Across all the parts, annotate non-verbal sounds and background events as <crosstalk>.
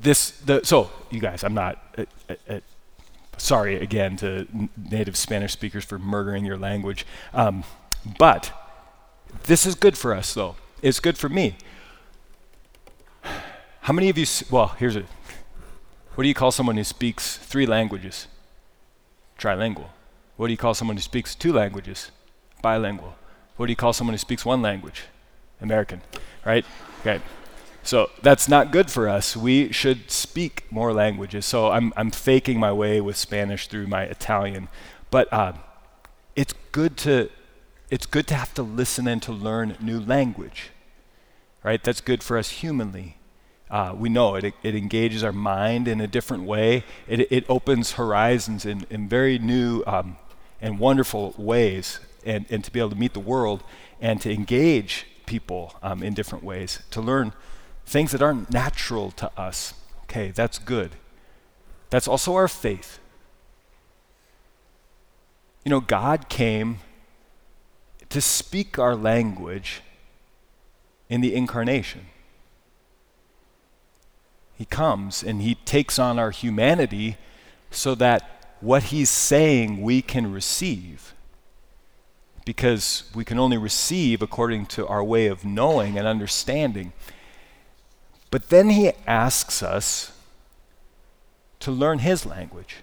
this, the, so you guys, I'm not, uh, uh, uh, sorry again to native Spanish speakers for murdering your language, um, but this is good for us though. It's good for me. How many of you, well, here's a, what do you call someone who speaks three languages? Trilingual. What do you call someone who speaks two languages? Bilingual. What do you call someone who speaks one language? American, right? Okay. So that's not good for us. We should speak more languages. So I'm, I'm faking my way with Spanish through my Italian. But uh, it's good to it's good to have to listen and to learn new language, right? That's good for us humanly. Uh, we know it, it engages our mind in a different way. It, it opens horizons in, in very new um, and wonderful ways, and, and to be able to meet the world and to engage people um, in different ways, to learn things that aren't natural to us. Okay, that's good. That's also our faith. You know, God came to speak our language in the incarnation. He comes and he takes on our humanity so that what he's saying we can receive. Because we can only receive according to our way of knowing and understanding. But then he asks us to learn his language,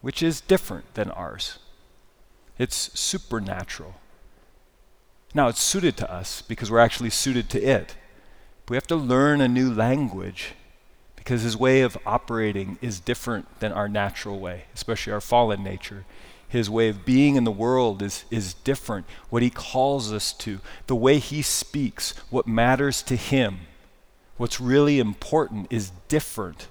which is different than ours. It's supernatural. Now, it's suited to us because we're actually suited to it. But we have to learn a new language because his way of operating is different than our natural way, especially our fallen nature. His way of being in the world is, is different. What he calls us to, the way he speaks, what matters to him, what's really important is different.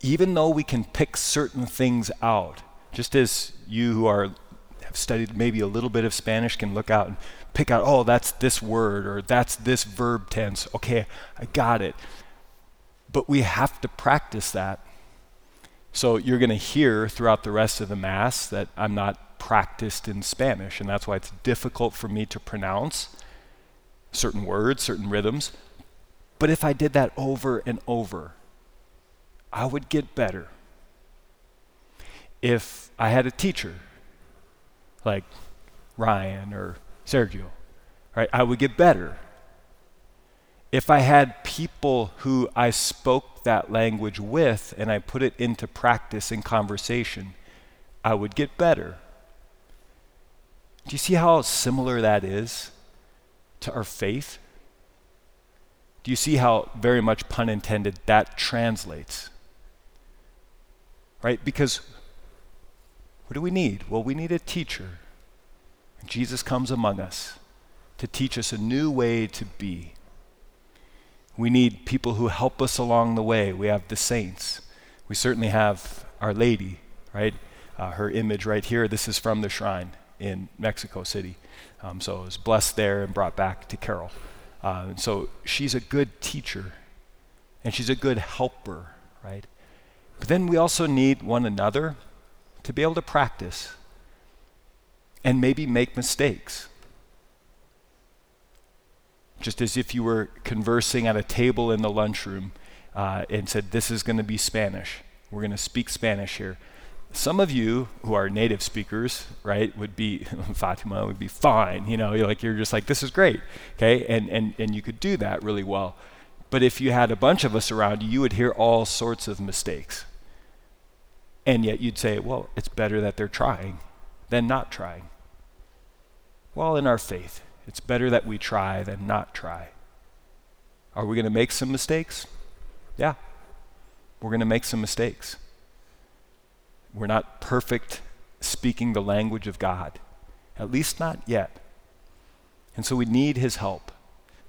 Even though we can pick certain things out, just as you who are have studied maybe a little bit of Spanish can look out and pick out, oh, that's this word or that's this verb tense. Okay, I got it. But we have to practice that. So you're going to hear throughout the rest of the Mass that I'm not practiced in Spanish, and that's why it's difficult for me to pronounce certain words, certain rhythms. But if I did that over and over, I would get better. If I had a teacher like Ryan or Sergio, right? I would get better. If I had people who I spoke that language with and I put it into practice in conversation, I would get better. Do you see how similar that is to our faith? Do you see how, very much pun intended, that translates? Right? Because what do we need? Well, we need a teacher. Jesus comes among us to teach us a new way to be. We need people who help us along the way. We have the saints. We certainly have Our Lady, right? Uh, her image right here. This is from the shrine in Mexico City. Um, so it was blessed there and brought back to Carol. Uh, and so she's a good teacher and she's a good helper, right? But then we also need one another to be able to practice and maybe make mistakes. Just as if you were conversing at a table in the lunchroom uh, and said, This is going to be Spanish. We're going to speak Spanish here. Some of you who are native speakers, right, would be, <laughs> Fatima would be fine. You know, you're like, you're just like, this is great. Okay. And, and, and you could do that really well. But if you had a bunch of us around you, you would hear all sorts of mistakes. And yet you'd say, well, it's better that they're trying than not trying. Well, in our faith, it's better that we try than not try. Are we going to make some mistakes? Yeah. We're going to make some mistakes. We're not perfect speaking the language of God, at least not yet. And so we need His help.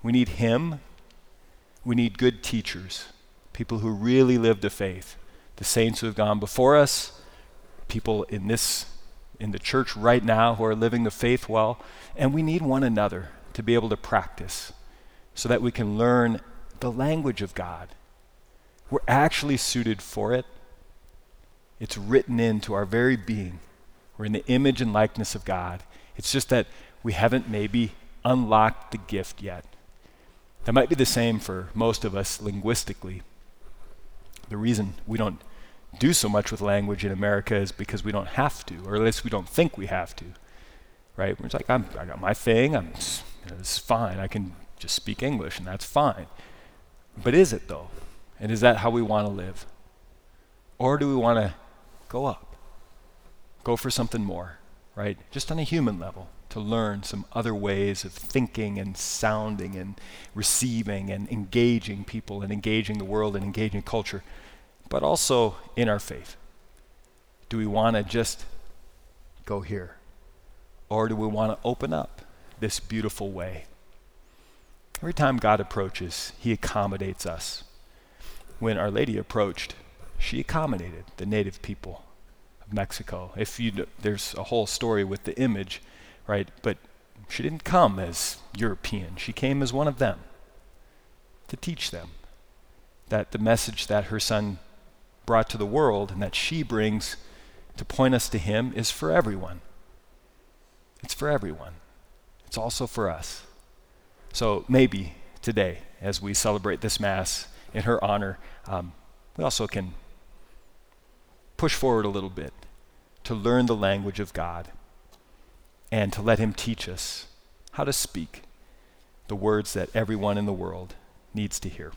We need Him. We need good teachers, people who really live the faith, the saints who have gone before us, people in this in the church right now who are living the faith well, and we need one another to be able to practice so that we can learn the language of God. We're actually suited for it. It's written into our very being. We're in the image and likeness of God. It's just that we haven't maybe unlocked the gift yet. That might be the same for most of us linguistically. The reason we don't do so much with language in America is because we don't have to, or at least we don't think we have to. Right? It's like, I'm, I got my thing, I'm, you know, it's fine, I can just speak English, and that's fine. But is it though? And is that how we want to live? Or do we want to go up? Go for something more, right? Just on a human level, to learn some other ways of thinking and sounding and receiving and engaging people and engaging the world and engaging culture, but also in our faith. Do we want to just go here? Or do we want to open up this beautiful way? Every time God approaches, He accommodates us. When Our Lady approached, she accommodated the native people of Mexico. If you, there's a whole story with the image, right? But she didn't come as European. She came as one of them to teach them that the message that her son brought to the world and that she brings to point us to him is for everyone. It's for everyone. It's also for us. So maybe today, as we celebrate this Mass in her honor, um, we also can push forward a little bit to learn the language of God and to let Him teach us how to speak the words that everyone in the world needs to hear.